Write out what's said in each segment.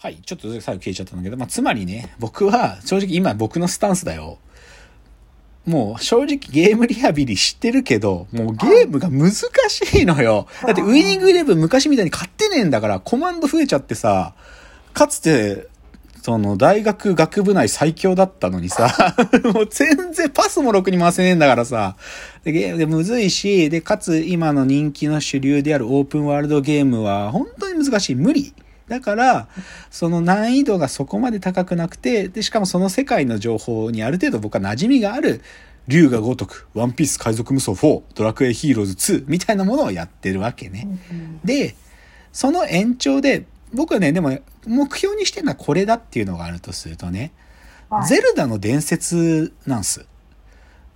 はい、ちょっと最後消えちゃったんだけど、まあ、つまりね、僕は正直今僕のスタンスだよ。もう正直ゲームリハビリ知ってるけど、もうゲームが難しいのよ。だってウイニングイレブン昔みたいに勝ってねえんだから、コマンド増えちゃってさ、かつて、その大学学部内最強だったのにさ、もう全然パスもろくに回せねえんだからさ、で、ゲームでむずいし、で、かつ今の人気の主流であるオープンワールドゲームは本当に難しい。無理。だから、その難易度がそこまで高くなくて、で、しかもその世界の情報にある程度僕は馴染みがある、竜が如く、ワンピース海賊無双4、ドラクエヒーローズ2みたいなものをやってるわけね。で、その延長で、僕はね、でも目標にしてるのはこれだっていうのがあるとするとね、はいゼルダの伝説なんす。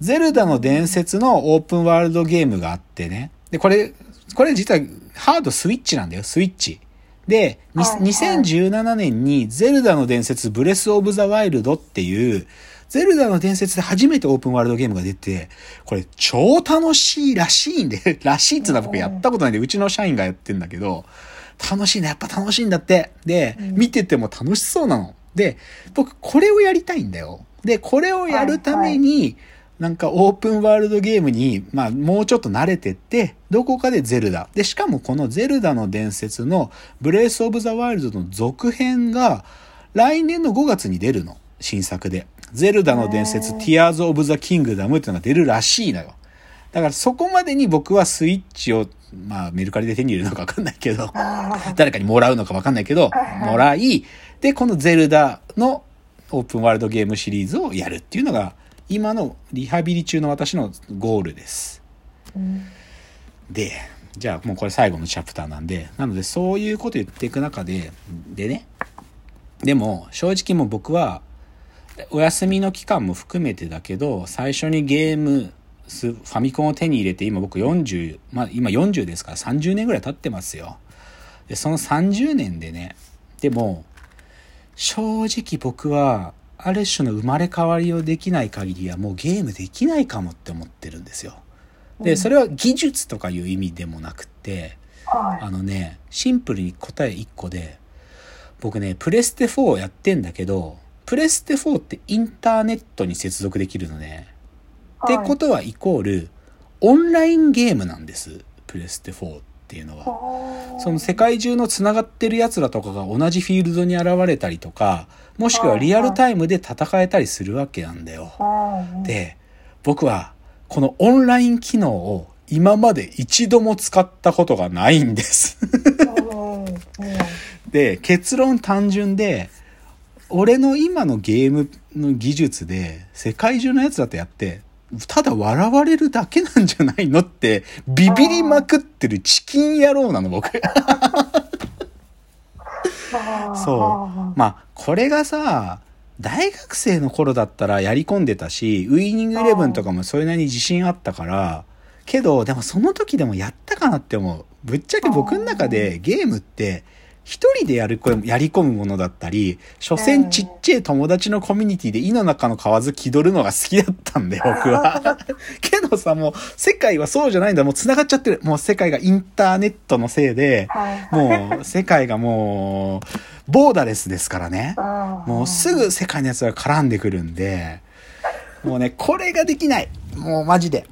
ゼルダの伝説のオープンワールドゲームがあってね。で、これ、これ実はハードスイッチなんだよ、スイッチ。で、にはいはい2017年にゼルダの伝説ブレスオブザワイルドっていう、ゼルダの伝説で初めてオープンワールドゲームが出て、これ超楽しいらしいんで、らしいっていうのは僕やったことないんで、うちの社員がやってんだけど、楽しいね。やっぱ楽しいんだって。で、うん見てても楽しそうなの。で、僕これをやりたいんだよ。で、これをやるために、なんかオープンワールドゲームに、まあもうちょっと慣れてって、どこかでゼルダ。で、しかもこのゼルダの伝説のブレイスオブザワイルドの続編が来年の5月に出るの。新作で。ゼルダの伝説へー Tears of the Kingdom っていうのが出るらしいのよ。だからそこまでに僕はスイッチを、まあメルカリで手に入れるのかわかんないけど、誰かにもらうのかわかんないけど、もらい、で、このゼルダのオープンワールドゲームシリーズをやるっていうのが、今のリハビリ中の私のゴールです。うんで、じゃあもうこれ最後のチャプターなんで、なのでそういうこと言っていく中で、でね、でも正直もう僕は、お休みの期間も含めてだけど、最初にゲーム、ファミコンを手に入れて、今僕40、まあ今40ですから30年ぐらい経ってますよ。で、その30年でね、でも、正直僕は、ある種の生まれ変わりをできない限りはもうゲームできないかもって思ってるんですよ。で、それは技術とかいう意味でもなくて、はいあのね、シンプルに答え1個で、僕ね、プレステ4やってんだけど、プレステ4ってインターネットに接続できるのね。ってことはイコール、オンラインゲームなんです。プレステ4っていうのは。はその世界中の繋がってる奴らとかが同じフィールドに現れたりとか、もしくはリアルタイムで戦えたりするわけなんだよ。で、僕はこのオンライン機能を今まで一度も使ったことがないんです。で、結論単純で、俺の今のゲームの技術で世界中のやつらとやって、ただ笑われるだけなんじゃないのって、ビビりまくってるチキン野郎なの、僕。そう。まあ、これがさ、大学生の頃だったらやり込んでたし、ウイニングイレブンとかもそれなりに自信あったから、けど、でもその時でもやったかなって思う。ぶっちゃけ僕の中でゲームって、一人でやるこやり込むものだったり、所詮ちっちゃい友達のコミュニティで井の中の蛙気取るのが好きだったんだよ、僕は。けどさ、もう世界はそうじゃないんだ。もう繋がっちゃってる。もう世界がインターネットのせいで、もう世界がもう、ボーダレスですからね。もうすぐ世界のやつが絡んでくるんで、もうね、これができない。もうマジで。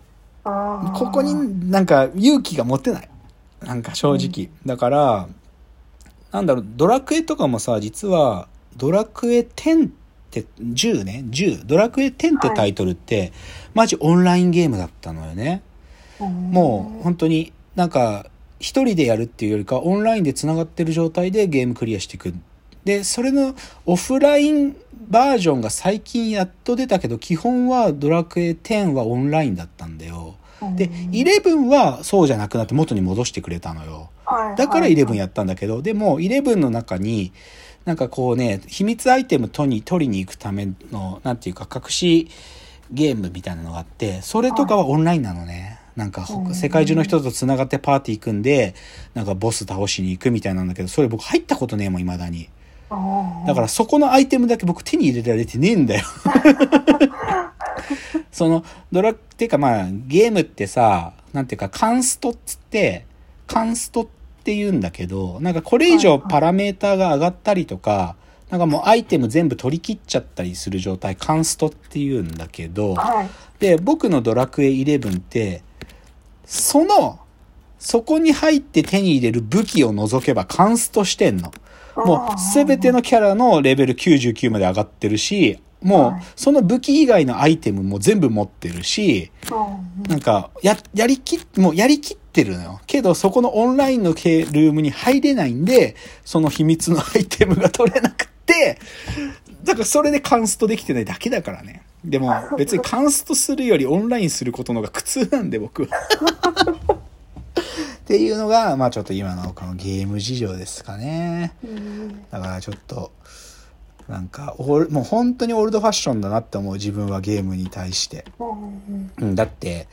ここになんか勇気が持てない。なんか正直。だから、なんだろう、ドラクエとかもさ、実は、ドラクエ10って、10ね、10。ドラクエ10ってタイトルって、マジオンラインゲームだったのよね。もう本当になんか一人でやるっていうよりかオンラインで繋がってる状態でゲームクリアしていく。で、それのオフラインバージョンが最近やっと出たけど、基本はドラクエ10はオンラインだったんだよ。で、11はそうじゃなくなって元に戻してくれたのよ。だから11やったんだけど、でも11の中に、なんかこうね、秘密アイテム取り取りに行くための、なんていうか隠しゲームみたいなのがあって、それとかはオンラインなのね。なんかほ世界中の人と繋がってパーティー行くんで、なんかボス倒しに行くみたいなんだけど、それ僕入ったことねえもん、未だに。だからそこのアイテムだけ僕手に入れられてねえんだよ。その、ドラ、っていうかまあ、ゲームってさ、なんていうか、カンストっつって、カンストってって言うんだけど、なんかこれ以上パラメーターが上がったりとか、なんかもうアイテム全部取り切っちゃったりする状態、カンストって言うんだけど、はい。で、僕のドラクエ11って、その、そこに入って手に入れる武器を除けばカンストしてんの。もうすべてのキャラのレベル99まで上がってるし、もうはいその武器以外のアイテムも全部持ってるし、うんなんか、や、やりきっ、もうやりきってるのよ。けど、そこのオンラインの系ルームに入れないんで、その秘密のアイテムが取れなくて、だからそれでカンストできてないだけだからね。でも、別にカンストするよりオンラインすることの方が苦痛なんで、僕は。っていうのが、まあちょっと今のこのゲーム事情ですかね。うんだからちょっと、なんか、もう本当にオールドファッションだなって思う自分はゲームに対して。うんうん、だって、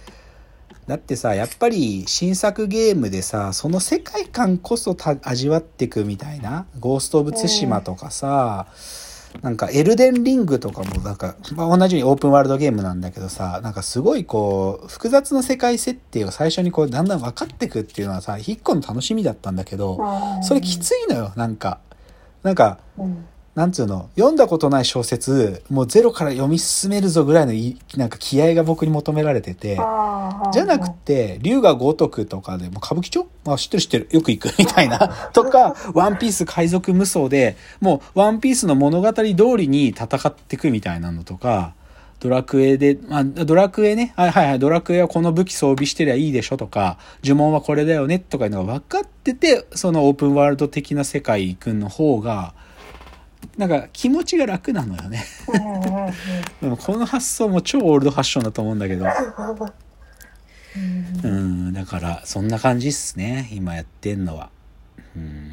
だってさ、やっぱり新作ゲームでさ、その世界観こそた味わってくみたいな、ゴースト・オブ・ツシマとかさ、なんかエルデンリングとかもなんか、まあ、同じようにオープンワールドゲームなんだけどさ、なんかすごいこう、複雑な世界設定を最初にこう、だんだん分かってくっていうのはさ、一個の楽しみだったんだけど、それきついのよ、なんか。なんか、うんなんつうの、読んだことない小説、もうゼロから読み進めるぞぐらいのい、なんか気合が僕に求められてて、じゃなくて、龍が如くとかで、もう歌舞伎町？あ、知ってる知ってる。よく行く。みたいな。とか、ワンピース海賊無双で、もうワンピースの物語通りに戦ってくみたいなのとか、ドラクエで、まあ、ドラクエね、はいはいはい、ドラクエはこの武器装備してりゃいいでしょとか、呪文はこれだよねとかいうのが分かってて、そのオープンワールド的な世界行くの方が、なんか気持ちが楽なのよね。でもこの発想も超オールドファッションだと思うんだけど。うん、だから、そんな感じっすね。今やってんのは。うん。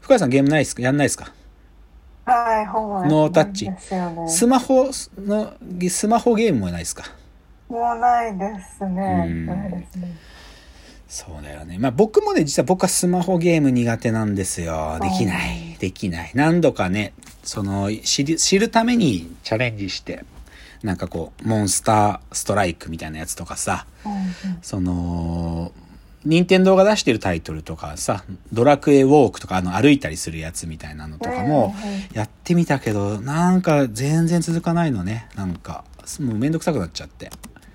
深谷さんゲームないっすか？やんないっすか？はい、本はノータッチ。スマホの、スマホゲームもないっすか？もうないですね。うんないですね。そうだよね。まあ僕もね、実は僕はスマホゲーム苦手なんですよ。できない。できない。何度かね、その、知り知るためにチャレンジして、なんかこう、モンスターストライクみたいなやつとかさ、うんその、任天堂が出してるタイトルとかさ、ドラクエウォークとかあの歩いたりするやつみたいなのとかもやってみたけど、なんか全然続かないのね。なんか、もうめんどくさくなっちゃって。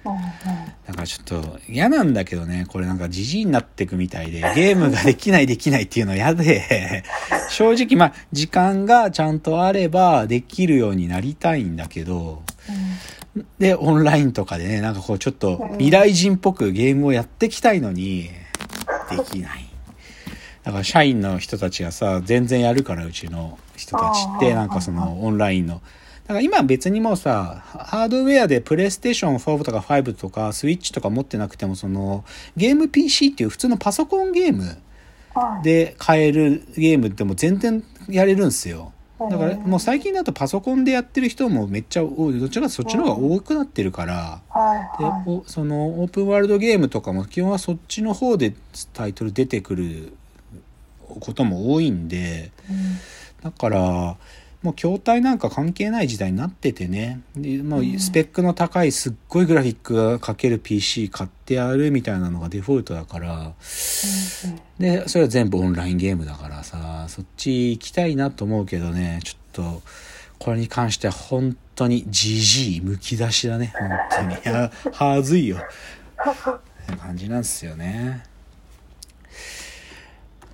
うんうんだからちょっと嫌なんだけどね、これなんかじじいになってくみたいで、ゲームができないできないっていうの嫌で、正直まあ時間がちゃんとあればできるようになりたいんだけど、で、オンラインとかでね、なんかこうちょっと未来人っぽくゲームをやっていきたいのに、できない。だから社員の人たちがさ、全然やるから、うちの人たちって、なんかそのオンラインの。だから今別にもうさ、ハードウェアでプレイステーション4とか5とかスイッチとか持ってなくても、そのゲーム PC っていう普通のパソコンゲームはいで買えるゲームってもう全然やれるんですよ。だからもう最近だとパソコンでやってる人もめっちゃ多い。どちらかそっちの方が多くなってるから。でそのオープンワールドゲームとかも基本はそっちの方でタイトル出てくることも多いんでだからもう筐体なんか関係ない時代になっててね。でもうスペックの高いすっごいグラフィックがかける PC 買ってやるみたいなのがデフォルトだから。でそれは全部オンラインゲームだからさそっち行きたいなと思うけどね。ちょっとこれに関しては本当にじじいむき出しだね。本当に。いやはずいよ。って感じなんですよね。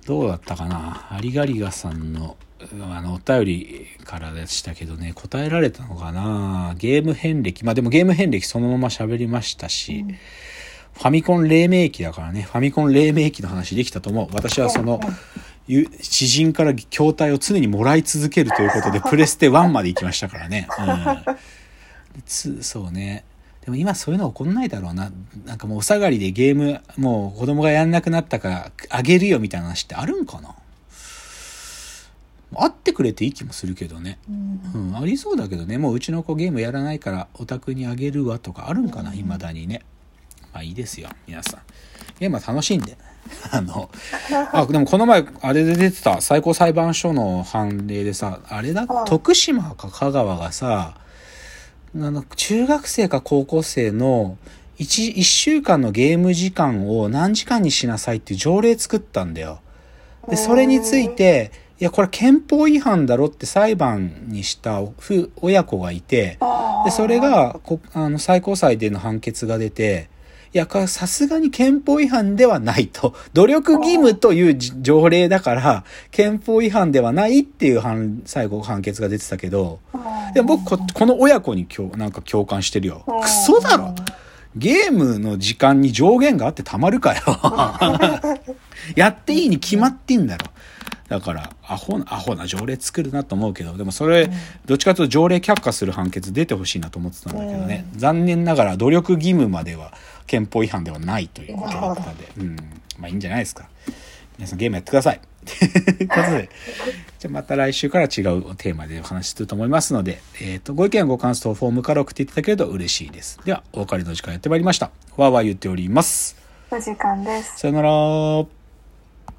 どうだったかな？アリガリガさんのあのお便りからでしたけどね答えられたのかな？ゲーム遍歴。まあでもゲーム遍歴そのまま喋りましたし、ファミコン黎明期だからね。ファミコン黎明期の話できたと思う。私はそのゆ知人から筐体を常にもらい続けるということで プレステ1まで行きましたからね、うん。つそうね。でも今そういうの起こんないだろうな。なんかもうお下がりでゲームもう子供がやんなくなったからあげるよみたいな話ってあるんかな？あってくれていい気もするけどね。うん、ありそうだけどね。もううちの子ゲームやらないからお宅にあげるわとかあるんかな未だにね。まあいいですよ皆さん。ゲームは楽しんで。あのあでもこの前あれで出てた最高裁判所の判例でさあれだはい。徳島か香川がさあの中学生か高校生の 1, 1週間のゲーム時間を何時間にしなさいっていう条例作ったんだよ。で、それについて、いや、これ憲法違反だろって裁判にした夫親子がいて、で、それが、こあの、最高裁での判決が出て、いや、かさすがに憲法違反ではないと。努力義務というじ条例だから、憲法違反ではないっていう判最後判決が出てたけど、でも僕こ、この親子に今日なんか共感してるよ。クソだろゲームの時間に上限があってたまるかよ。やっていいに決まってんだろ。だから、アホな、アホな条例作るなと思うけど、でもそれ、どっちかというと条例却下する判決出てほしいなと思ってたんだけどね。残念ながら努力義務までは憲法違反ではないということだったんで、うん。まあいいんじゃないですか。皆さんゲームやってください。ということで、じゃあまた来週から違うテーマでお話しすると思いますので、えっ、と、ご意見ご感想フォームから送っていただけると嬉しいです。では、お別れの時間やってまいりました。わーわー言っております。お時間です。さよなら。